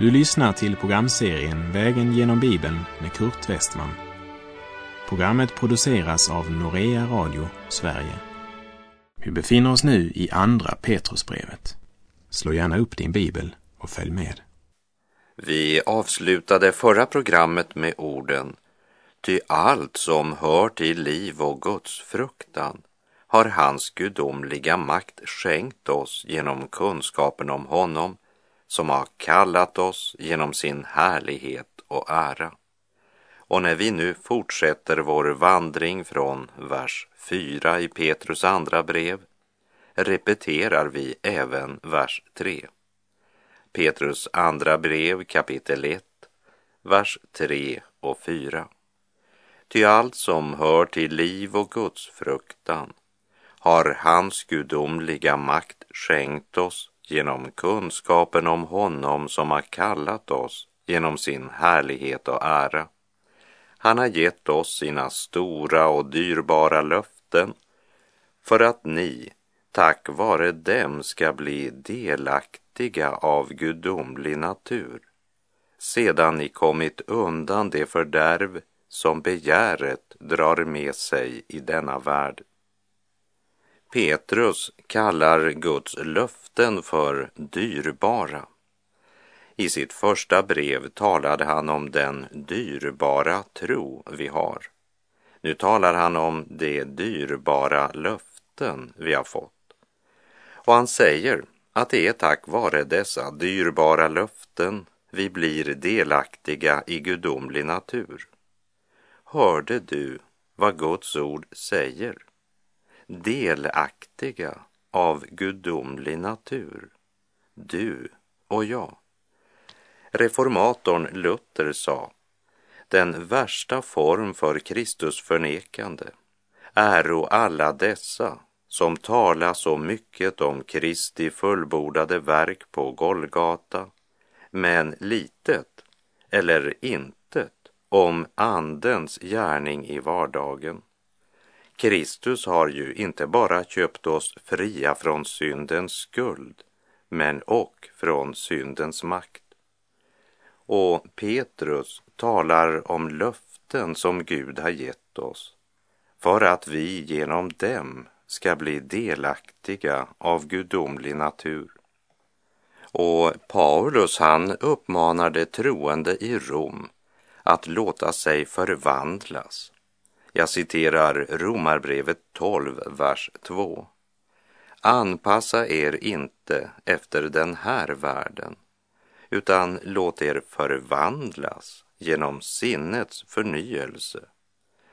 Du lyssnar till programserien Vägen genom Bibeln med Kurt Westman. Programmet produceras av Norea Radio Sverige. Vi befinner oss nu i Andra Petrusbrevet. Slå gärna upp din bibel och följ med. Vi avslutade förra programmet med orden Ty allt som hör till liv och Guds fruktan har hans gudomliga makt skänkt oss genom kunskapen om honom som har kallat oss genom sin härlighet och ära. Och när vi nu fortsätter vår vandring från vers 4 i Petrus andra brev repeterar vi även vers 3. Petrus andra brev kapitel 1, vers 3 och 4. Ty allt som hör till liv och Guds fruktan har hans gudomliga makt skänkt oss genom kunskapen om honom som har kallat oss genom sin härlighet och ära. Han har gett oss sina stora och dyrbara löften för att ni, tack vare dem, ska bli delaktiga av gudomlig natur sedan ni kommit undan det fördärv som begäret drar med sig i denna värld. Petrus kallar Guds löften för dyrbara. I sitt första brev talade han om den dyrbara tro vi har. Nu talar han om de dyrbara löften vi har fått. Och han säger att det är tack vare dessa dyrbara löften vi blir delaktiga i gudomlig natur. Hörde du vad Guds ord säger? Delaktiga av gudomlig natur, du och jag. Reformatorn Luther sa, den värsta form för Kristus förnekande äro alla dessa som talar så mycket om Kristi fullbordade verk på Golgata, men litet eller intet om Andens gärning i vardagen. Kristus har ju inte bara köpt oss fria från syndens skuld, men och från syndens makt. Och Petrus talar om löften som Gud har gett oss för att vi genom dem ska bli delaktiga av gudomlig natur. Och Paulus han uppmanar de troende i Rom att låta sig förvandlas jag citerar Romarbrevet 12, vers 2. Anpassa er inte efter den här världen, utan låt er förvandlas genom sinnets förnyelse,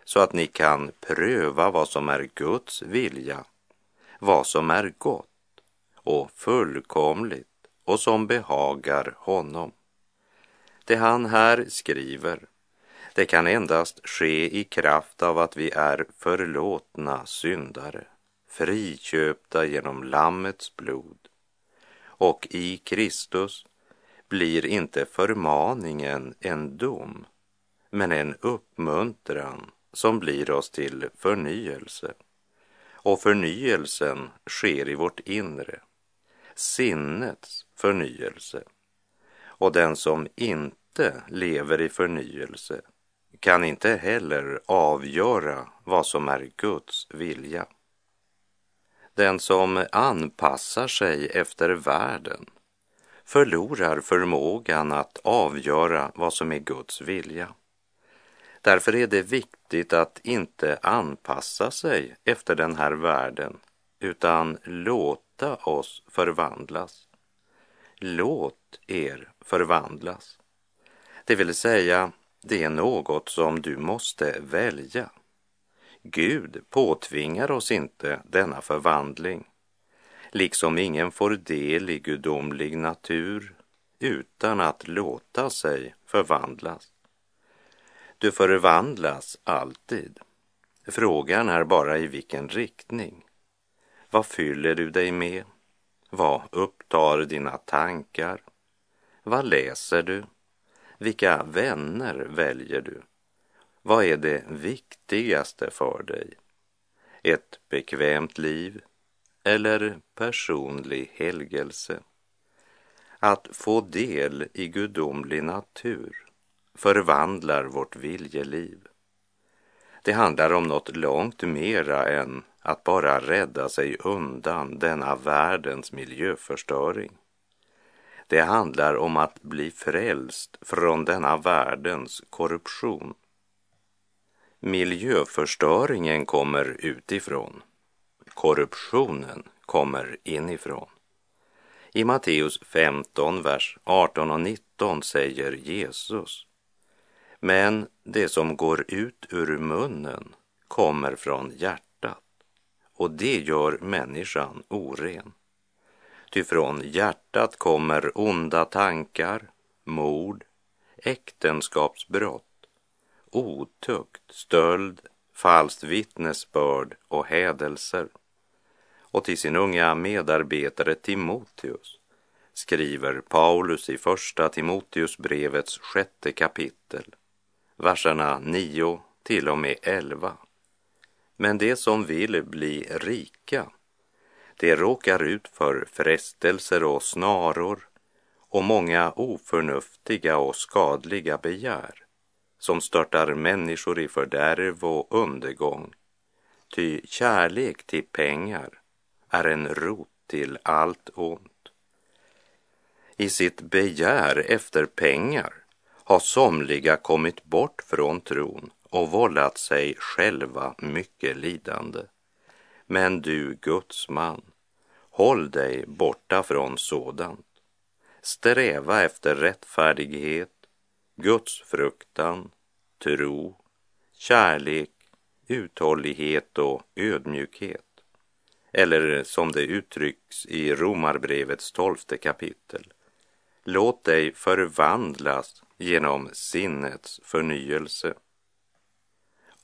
så att ni kan pröva vad som är Guds vilja, vad som är gott och fullkomligt och som behagar honom. Det han här skriver det kan endast ske i kraft av att vi är förlåtna syndare, friköpta genom Lammets blod. Och i Kristus blir inte förmaningen en dom, men en uppmuntran som blir oss till förnyelse. Och förnyelsen sker i vårt inre, sinnets förnyelse. Och den som inte lever i förnyelse kan inte heller avgöra vad som är Guds vilja. Den som anpassar sig efter världen förlorar förmågan att avgöra vad som är Guds vilja. Därför är det viktigt att inte anpassa sig efter den här världen utan låta oss förvandlas. Låt er förvandlas. Det vill säga, det är något som du måste välja. Gud påtvingar oss inte denna förvandling, liksom ingen får del i gudomlig natur utan att låta sig förvandlas. Du förvandlas alltid. Frågan är bara i vilken riktning. Vad fyller du dig med? Vad upptar dina tankar? Vad läser du? Vilka vänner väljer du? Vad är det viktigaste för dig? Ett bekvämt liv eller personlig helgelse? Att få del i gudomlig natur förvandlar vårt viljeliv. Det handlar om något långt mera än att bara rädda sig undan denna världens miljöförstöring. Det handlar om att bli frälst från denna världens korruption. Miljöförstöringen kommer utifrån. Korruptionen kommer inifrån. I Matteus 15, vers 18 och 19 säger Jesus men det som går ut ur munnen kommer från hjärtat och det gör människan oren. Ty från hjärtat kommer onda tankar, mord, äktenskapsbrott, otukt, stöld, falskt vittnesbörd och hädelser. Och till sin unga medarbetare Timoteus skriver Paulus i första Timoteusbrevets sjätte kapitel, verserna 9 till och med 11. Men det som vill bli rika det råkar ut för frestelser och snaror och många oförnuftiga och skadliga begär som störtar människor i fördärv och undergång. Ty kärlek till pengar är en rot till allt ont. I sitt begär efter pengar har somliga kommit bort från tron och vållat sig själva mycket lidande. Men du, Guds man, håll dig borta från sådant. Sträva efter rättfärdighet, Guds fruktan, tro, kärlek, uthållighet och ödmjukhet. Eller som det uttrycks i Romarbrevets tolfte kapitel. Låt dig förvandlas genom sinnets förnyelse.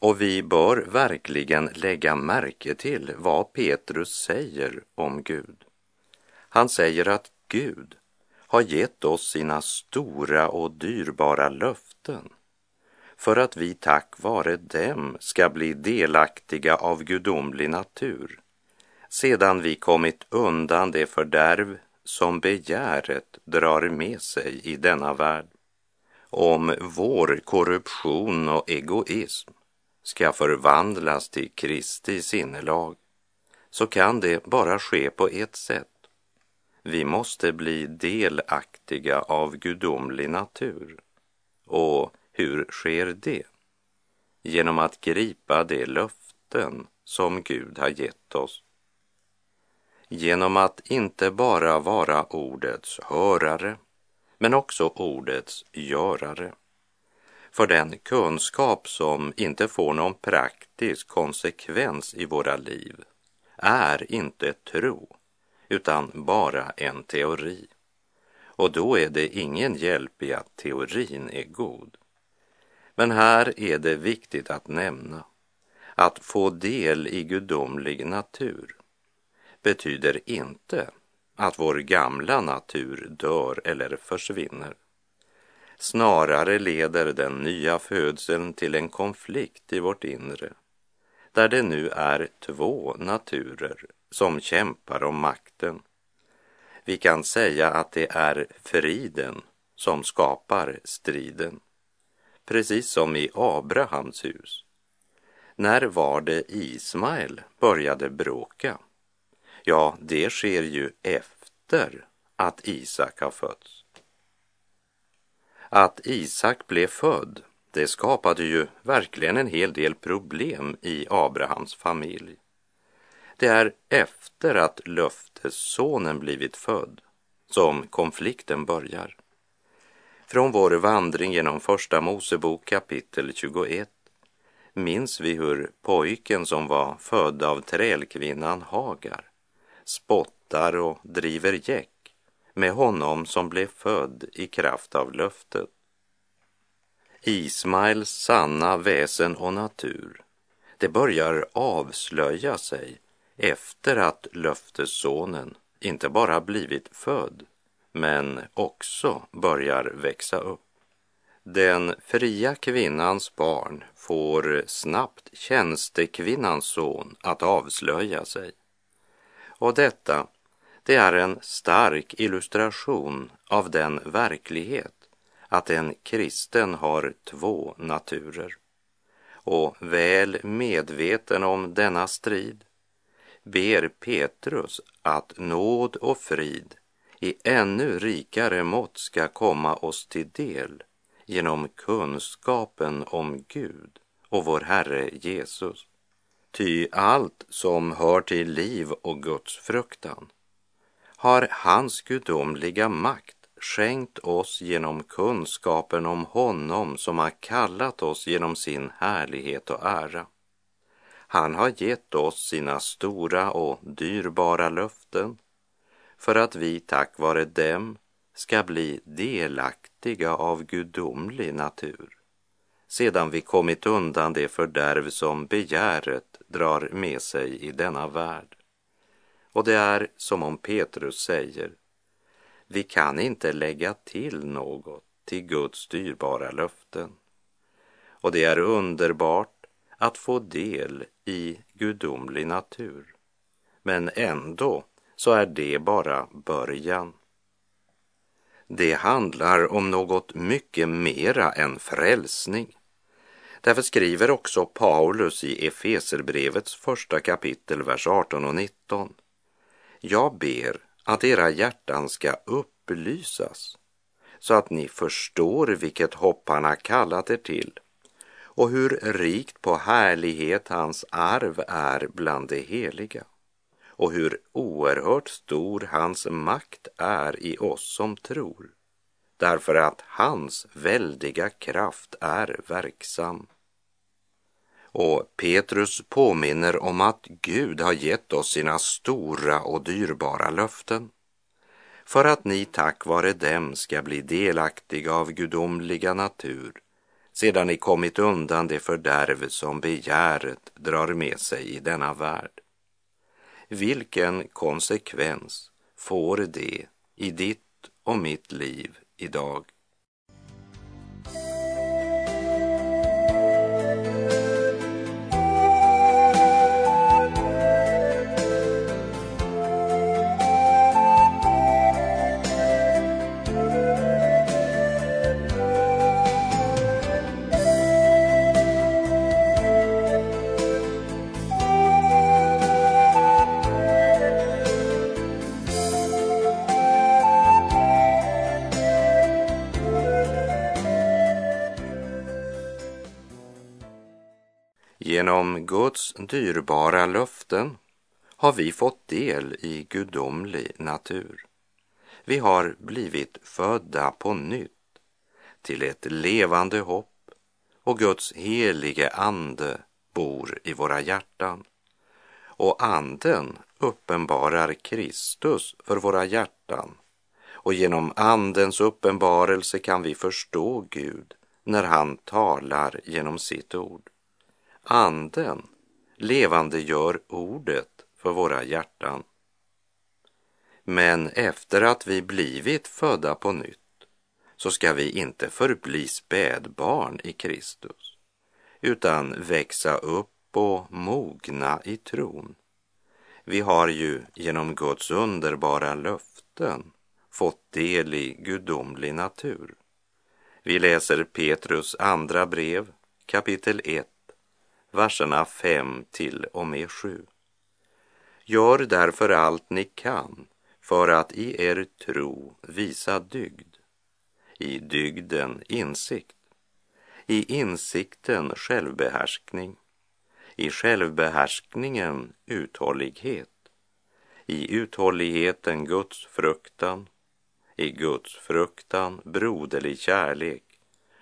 Och vi bör verkligen lägga märke till vad Petrus säger om Gud. Han säger att Gud har gett oss sina stora och dyrbara löften för att vi tack vare dem ska bli delaktiga av gudomlig natur sedan vi kommit undan det fördärv som begäret drar med sig i denna värld. Om vår korruption och egoism ska förvandlas till Kristi sinnelag så kan det bara ske på ett sätt. Vi måste bli delaktiga av gudomlig natur. Och hur sker det? Genom att gripa de löften som Gud har gett oss. Genom att inte bara vara ordets hörare, men också ordets görare. För den kunskap som inte får någon praktisk konsekvens i våra liv är inte tro, utan bara en teori. Och då är det ingen hjälp i att teorin är god. Men här är det viktigt att nämna att få del i gudomlig natur betyder inte att vår gamla natur dör eller försvinner. Snarare leder den nya födseln till en konflikt i vårt inre, där det nu är två naturer som kämpar om makten. Vi kan säga att det är friden som skapar striden, precis som i Abrahams hus. När var det Ismael började bråka? Ja, det sker ju efter att Isak har fötts. Att Isak blev född, det skapade ju verkligen en hel del problem i Abrahams familj. Det är efter att löftessonen blivit född som konflikten börjar. Från vår vandring genom Första Mosebok kapitel 21 minns vi hur pojken som var född av trälkvinnan Hagar spottar och driver gäck med honom som blev född i kraft av löftet. Ismaels sanna väsen och natur, det börjar avslöja sig efter att löftessonen inte bara blivit född, men också börjar växa upp. Den fria kvinnans barn får snabbt tjänstekvinnans son att avslöja sig. Och detta det är en stark illustration av den verklighet att en kristen har två naturer. Och väl medveten om denna strid ber Petrus att nåd och frid i ännu rikare mått ska komma oss till del genom kunskapen om Gud och vår Herre Jesus. Ty allt som hör till liv och Guds fruktan har hans gudomliga makt skänkt oss genom kunskapen om honom som har kallat oss genom sin härlighet och ära. Han har gett oss sina stora och dyrbara löften för att vi tack vare dem ska bli delaktiga av gudomlig natur sedan vi kommit undan det fördärv som begäret drar med sig i denna värld. Och det är som om Petrus säger, vi kan inte lägga till något till Guds dyrbara löften. Och det är underbart att få del i gudomlig natur. Men ändå så är det bara början. Det handlar om något mycket mera än frälsning. Därför skriver också Paulus i Efeserbrevets första kapitel, vers 18 och 19. Jag ber att era hjärtan ska upplysas så att ni förstår vilket hopp han har kallat er till och hur rikt på härlighet hans arv är bland de heliga och hur oerhört stor hans makt är i oss som tror därför att hans väldiga kraft är verksam. Och Petrus påminner om att Gud har gett oss sina stora och dyrbara löften för att ni tack vare dem ska bli delaktiga av gudomliga natur sedan ni kommit undan det fördärv som begäret drar med sig i denna värld. Vilken konsekvens får det i ditt och mitt liv idag? Genom Guds dyrbara löften har vi fått del i gudomlig natur. Vi har blivit födda på nytt till ett levande hopp och Guds helige ande bor i våra hjärtan. Och anden uppenbarar Kristus för våra hjärtan och genom andens uppenbarelse kan vi förstå Gud när han talar genom sitt ord. Anden levandegör ordet för våra hjärtan. Men efter att vi blivit födda på nytt så ska vi inte förbli spädbarn i Kristus utan växa upp och mogna i tron. Vi har ju genom Guds underbara löften fått del i gudomlig natur. Vi läser Petrus andra brev, kapitel 1, verserna 5 till och med 7. Gör därför allt ni kan för att i er tro visa dygd, i dygden insikt, i insikten självbehärskning, i självbehärskningen uthållighet, i uthålligheten Guds fruktan, i Guds fruktan broderlig kärlek.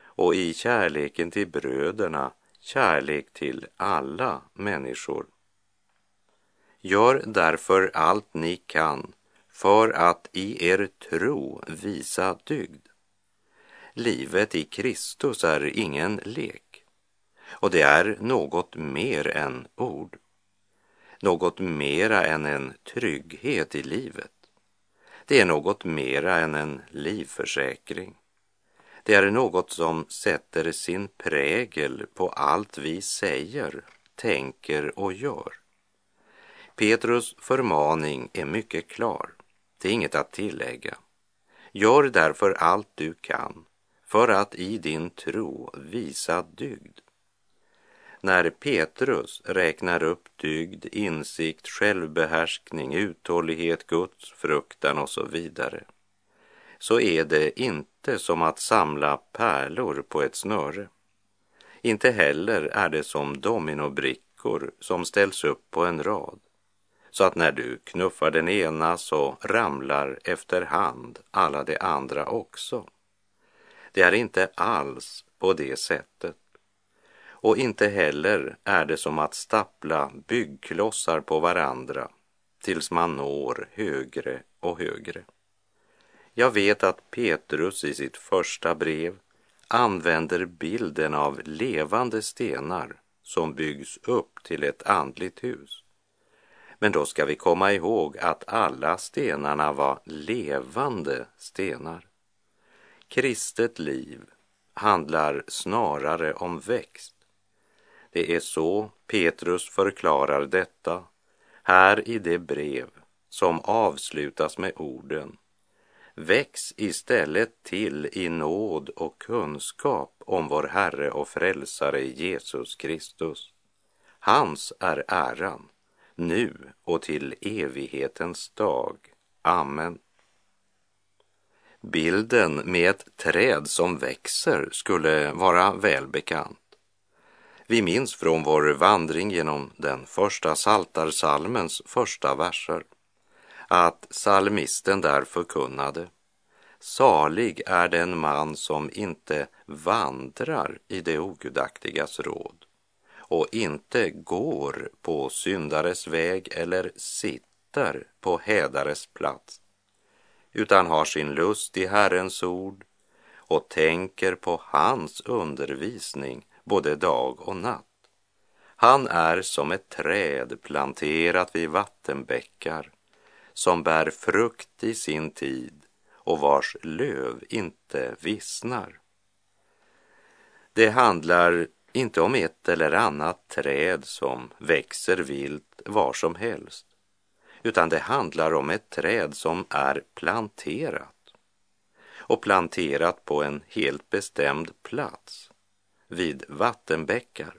Och i kärleken till bröderna kärlek till alla människor. Gör därför allt ni kan för att i er tro visa dygd. Livet i Kristus är ingen lek och det är något mer än ord. Något mera än en trygghet i livet. Det är något mera än en livförsäkring. Det är något som sätter sin prägel på allt vi säger, tänker och gör. Petrus förmaning är mycket klar. Det är inget att tillägga. Gör därför allt du kan för att i din tro visa dygd. När Petrus räknar upp dygd, insikt, självbehärskning, uthållighet, Guds fruktan och så vidare, så är det inte som att samla pärlor på ett snöre. Inte heller är det som dominobrickor som ställs upp på en rad, så att när du knuffar den ena så ramlar efterhand alla de andra också. Det är inte alls på det sättet. Och inte heller är det som att stapla byggklossar på varandra tills man når högre och högre. Jag vet att Petrus i sitt första brev använder bilden av levande stenar som byggs upp till ett andligt hus. Men då ska vi komma ihåg att alla stenarna var levande stenar. Kristet liv handlar snarare om växt. Det är så Petrus förklarar detta här i det brev som avslutas med orden Väx istället till i nåd och kunskap om vår Herre och Frälsare Jesus Kristus. Hans är äran, nu och till evighetens dag. Amen. Bilden med ett träd som växer skulle vara välbekant. Vi minns från vår vandring genom den första saltarsalmens första verser att salmisten där förkunnade Salig är den man som inte vandrar i det ogudaktigas råd och inte går på syndares väg eller sitter på hädares plats utan har sin lust i Herrens ord och tänker på hans undervisning både dag och natt. Han är som ett träd planterat vid vattenbäckar som bär frukt i sin tid och vars löv inte vissnar. Det handlar inte om ett eller annat träd som växer vilt var som helst, utan det handlar om ett träd som är planterat och planterat på en helt bestämd plats vid vattenbäckar.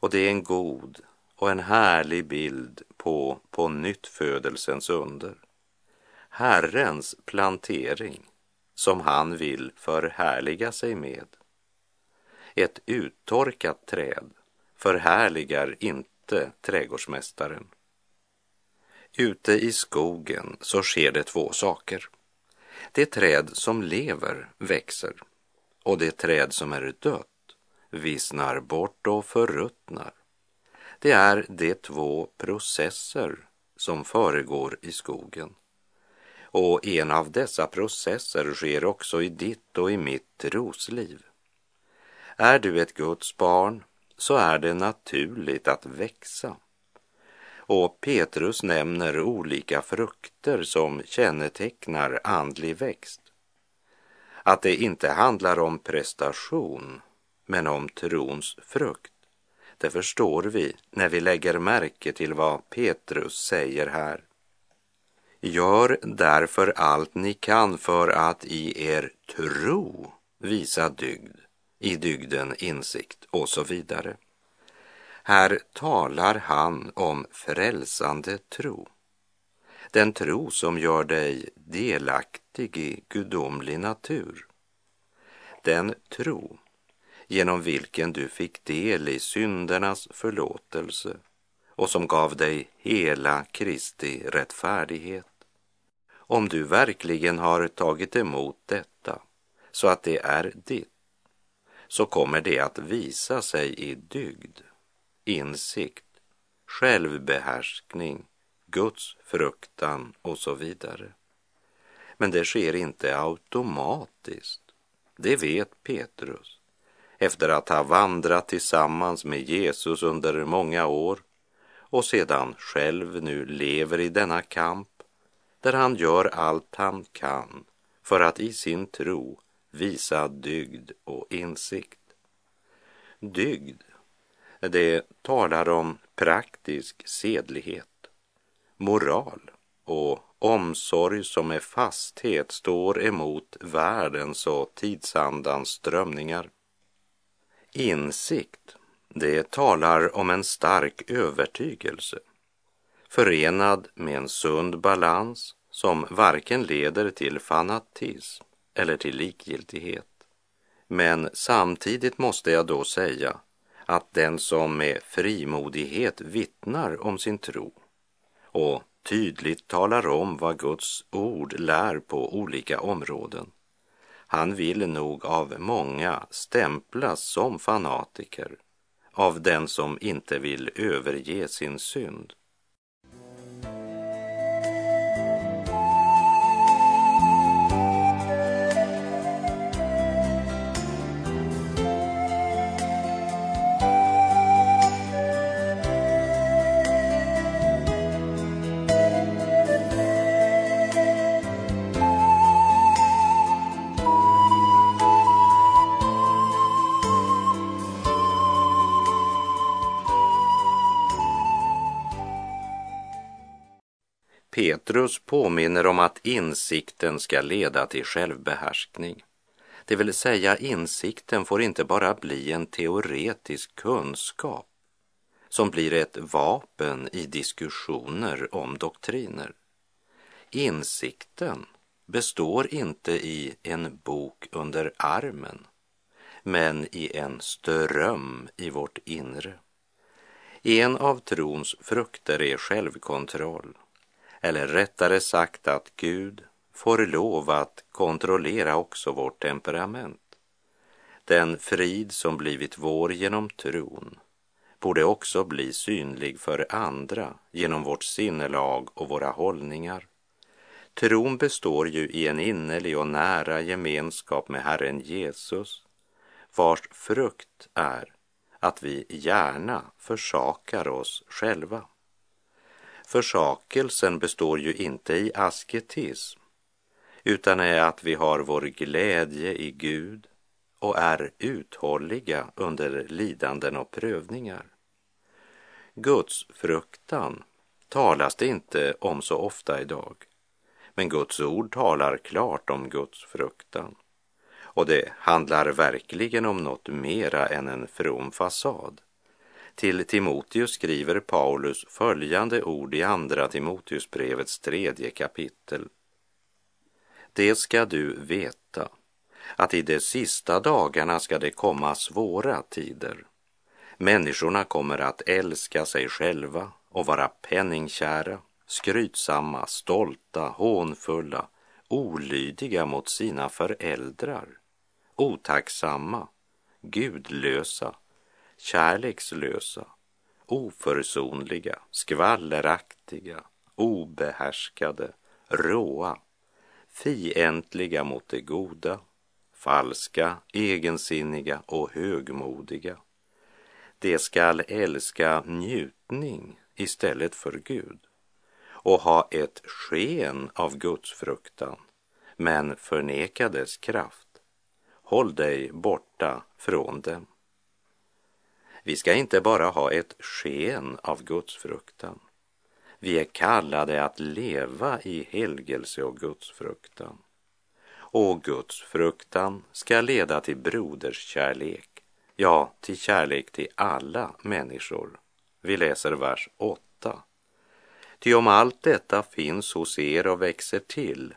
Och det är en god och en härlig bild på på nyttfödelsens under. Herrens plantering som han vill förhärliga sig med. Ett uttorkat träd förhärligar inte trädgårdsmästaren. Ute i skogen så sker det två saker. Det träd som lever växer och det träd som är dött vissnar bort och förruttnar. Det är de två processer som föregår i skogen. Och en av dessa processer sker också i ditt och i mitt trosliv. Är du ett Guds barn så är det naturligt att växa. Och Petrus nämner olika frukter som kännetecknar andlig växt. Att det inte handlar om prestation, men om trons frukt. Det förstår vi när vi lägger märke till vad Petrus säger här. Gör därför allt ni kan för att i er tro visa dygd, i dygden insikt och så vidare. Här talar han om frälsande tro. Den tro som gör dig delaktig i gudomlig natur. Den tro genom vilken du fick del i syndernas förlåtelse och som gav dig hela Kristi rättfärdighet. Om du verkligen har tagit emot detta så att det är ditt, så kommer det att visa sig i dygd, insikt, självbehärskning, Guds fruktan och så vidare. Men det sker inte automatiskt. Det vet Petrus efter att ha vandrat tillsammans med Jesus under många år och sedan själv nu lever i denna kamp där han gör allt han kan för att i sin tro visa dygd och insikt. Dygd, det talar om praktisk sedlighet, moral och omsorg som med fasthet står emot världens och tidsandans strömningar. Insikt, det talar om en stark övertygelse förenad med en sund balans som varken leder till fanatism eller till likgiltighet. Men samtidigt måste jag då säga att den som med frimodighet vittnar om sin tro och tydligt talar om vad Guds ord lär på olika områden. Han vill nog av många stämplas som fanatiker, av den som inte vill överge sin synd. Petrus påminner om att insikten ska leda till självbehärskning. Det vill säga insikten får inte bara bli en teoretisk kunskap som blir ett vapen i diskussioner om doktriner. Insikten består inte i en bok under armen, men i en ström i vårt inre. En av trons frukter är självkontroll eller rättare sagt att Gud får lov att kontrollera också vårt temperament. Den frid som blivit vår genom tron borde också bli synlig för andra genom vårt sinnelag och våra hållningar. Tron består ju i en innerlig och nära gemenskap med Herren Jesus, vars frukt är att vi gärna försakar oss själva. Försakelsen består ju inte i asketism utan är att vi har vår glädje i Gud och är uthålliga under lidanden och prövningar. Guds fruktan talas det inte om så ofta idag, men Guds ord talar klart om Guds fruktan. Och det handlar verkligen om något mera än en from fasad. Till Timoteus skriver Paulus följande ord i Andra Timoteusbrevets tredje kapitel. Det ska du veta, att i de sista dagarna ska det komma svåra tider. Människorna kommer att älska sig själva och vara penningkära, skrytsamma, stolta, hånfulla, olydiga mot sina föräldrar, otacksamma, gudlösa, kärlekslösa, oförsonliga, skvalleraktiga, obehärskade, råa, fientliga mot det goda, falska, egensinniga och högmodiga. De skall älska njutning istället för Gud och ha ett sken av Guds fruktan, men förneka dess kraft. Håll dig borta från dem. Vi ska inte bara ha ett sken av Guds fruktan. Vi är kallade att leva i helgelse och Guds fruktan. Och Guds fruktan ska leda till broderskärlek, ja, till kärlek till alla människor. Vi läser vers 8. Ty om allt detta finns hos er och växer till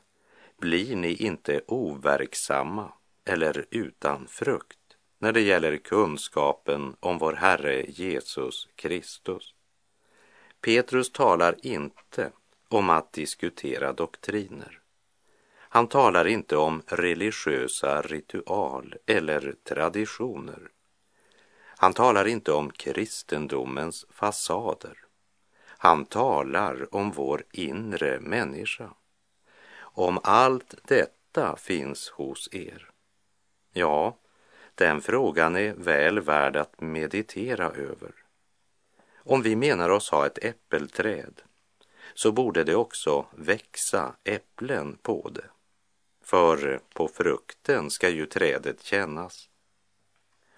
blir ni inte overksamma eller utan frukt när det gäller kunskapen om vår Herre Jesus Kristus. Petrus talar inte om att diskutera doktriner. Han talar inte om religiösa ritual eller traditioner. Han talar inte om kristendomens fasader. Han talar om vår inre människa. Om allt detta finns hos er. Ja, den frågan är väl värd att meditera över. Om vi menar oss ha ett äppelträd så borde det också växa äpplen på det. För på frukten ska ju trädet kännas.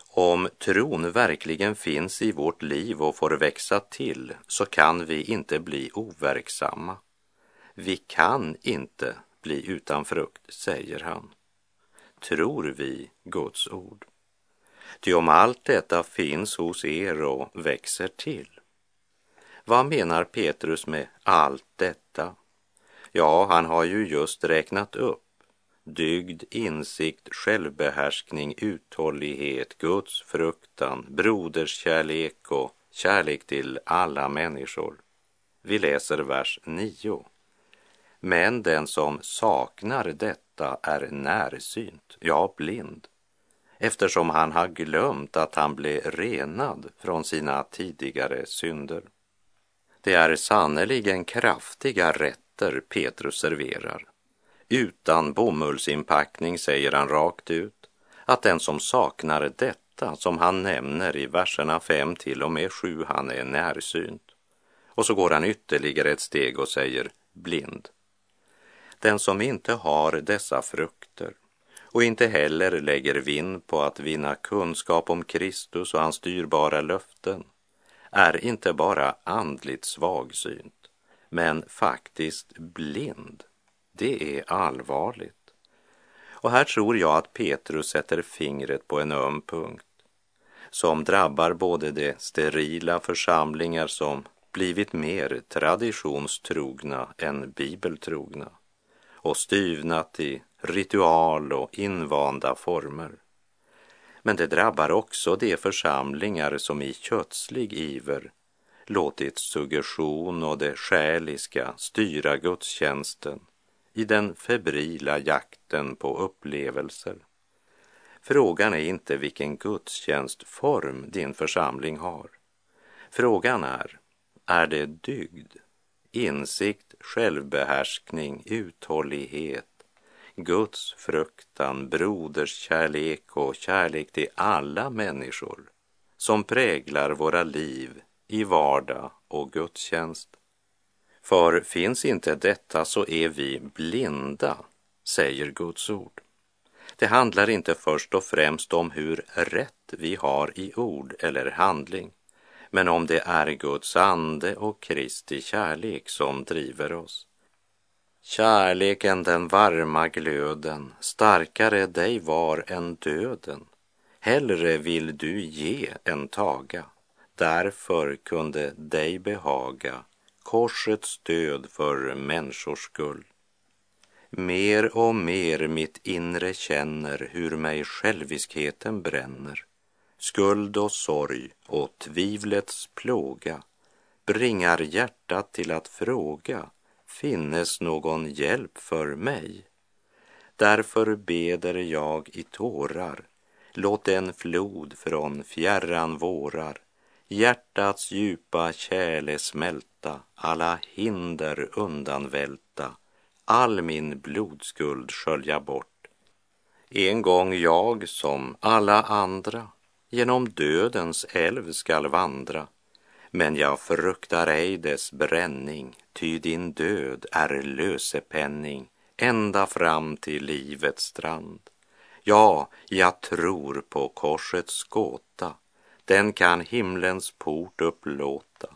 Om tron verkligen finns i vårt liv och får växa till så kan vi inte bli overksamma. Vi kan inte bli utan frukt, säger han. Tror vi Guds ord? Ty om allt detta finns hos er och växer till. Vad menar Petrus med allt detta? Ja, han har ju just räknat upp dygd, insikt, självbehärskning, uthållighet, Guds fruktan, broderskärlek och kärlek till alla människor. Vi läser vers 9. Men den som saknar detta är närsynt, ja blind, eftersom han har glömt att han blev renad från sina tidigare synder. Det är sannerligen kraftiga rätter Petrus serverar. Utan bomullsinpackning säger han rakt ut att den som saknar detta som han nämner i verserna 5 till och med 7, han är närsynt. Och så går han ytterligare ett steg och säger blind. Den som inte har dessa frukter och inte heller lägger vind på att vinna kunskap om Kristus och hans dyrbara löften är inte bara andligt svagsynt, men faktiskt blind. Det är allvarligt. Och här tror jag att Petrus sätter fingret på en öm punkt som drabbar både de sterila församlingar som blivit mer traditionstrogna än bibeltrogna och styvnat i ritual och invanda former. Men det drabbar också de församlingar som i kötslig iver låtit suggestion och det själiska styra gudstjänsten i den febrila jakten på upplevelser. Frågan är inte vilken gudstjänstform din församling har. Frågan är, är det dygd, insikt, självbehärskning, uthållighet, Guds fruktan, broderskärlek och kärlek till alla människor som präglar våra liv i vardag och gudstjänst. För finns inte detta så är vi blinda, säger Guds ord. Det handlar inte först och främst om hur rätt vi har i ord eller handling, men om det är Guds ande och Kristi kärlek som driver oss. Kärleken, den varma glöden, starkare dig var än döden. Hellre vill du ge än taga, därför kunde dig behaga korsets död för människors skull. Mer och mer mitt inre känner hur mig själviskheten bränner. Skuld och sorg och tvivlets plåga bringar hjärtat till att fråga finnes någon hjälp för mig. Därför beder jag i tårar, låt en flod från fjärran vårar hjärtats djupa kärle smälta, alla hinder undanvälta, all min blodskuld skölja bort. En gång jag som alla andra genom dödens älv skall vandra, men jag fruktar ej dess bränning, ty din död är lösepenning ända fram till livets strand. Ja, jag tror på korsets gåta den kan himlens port upplåta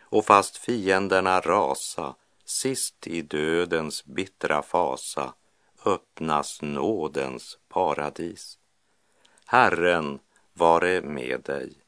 och fast fienderna rasa sist i dödens bittra fasa öppnas nådens paradis. Herren vare med dig.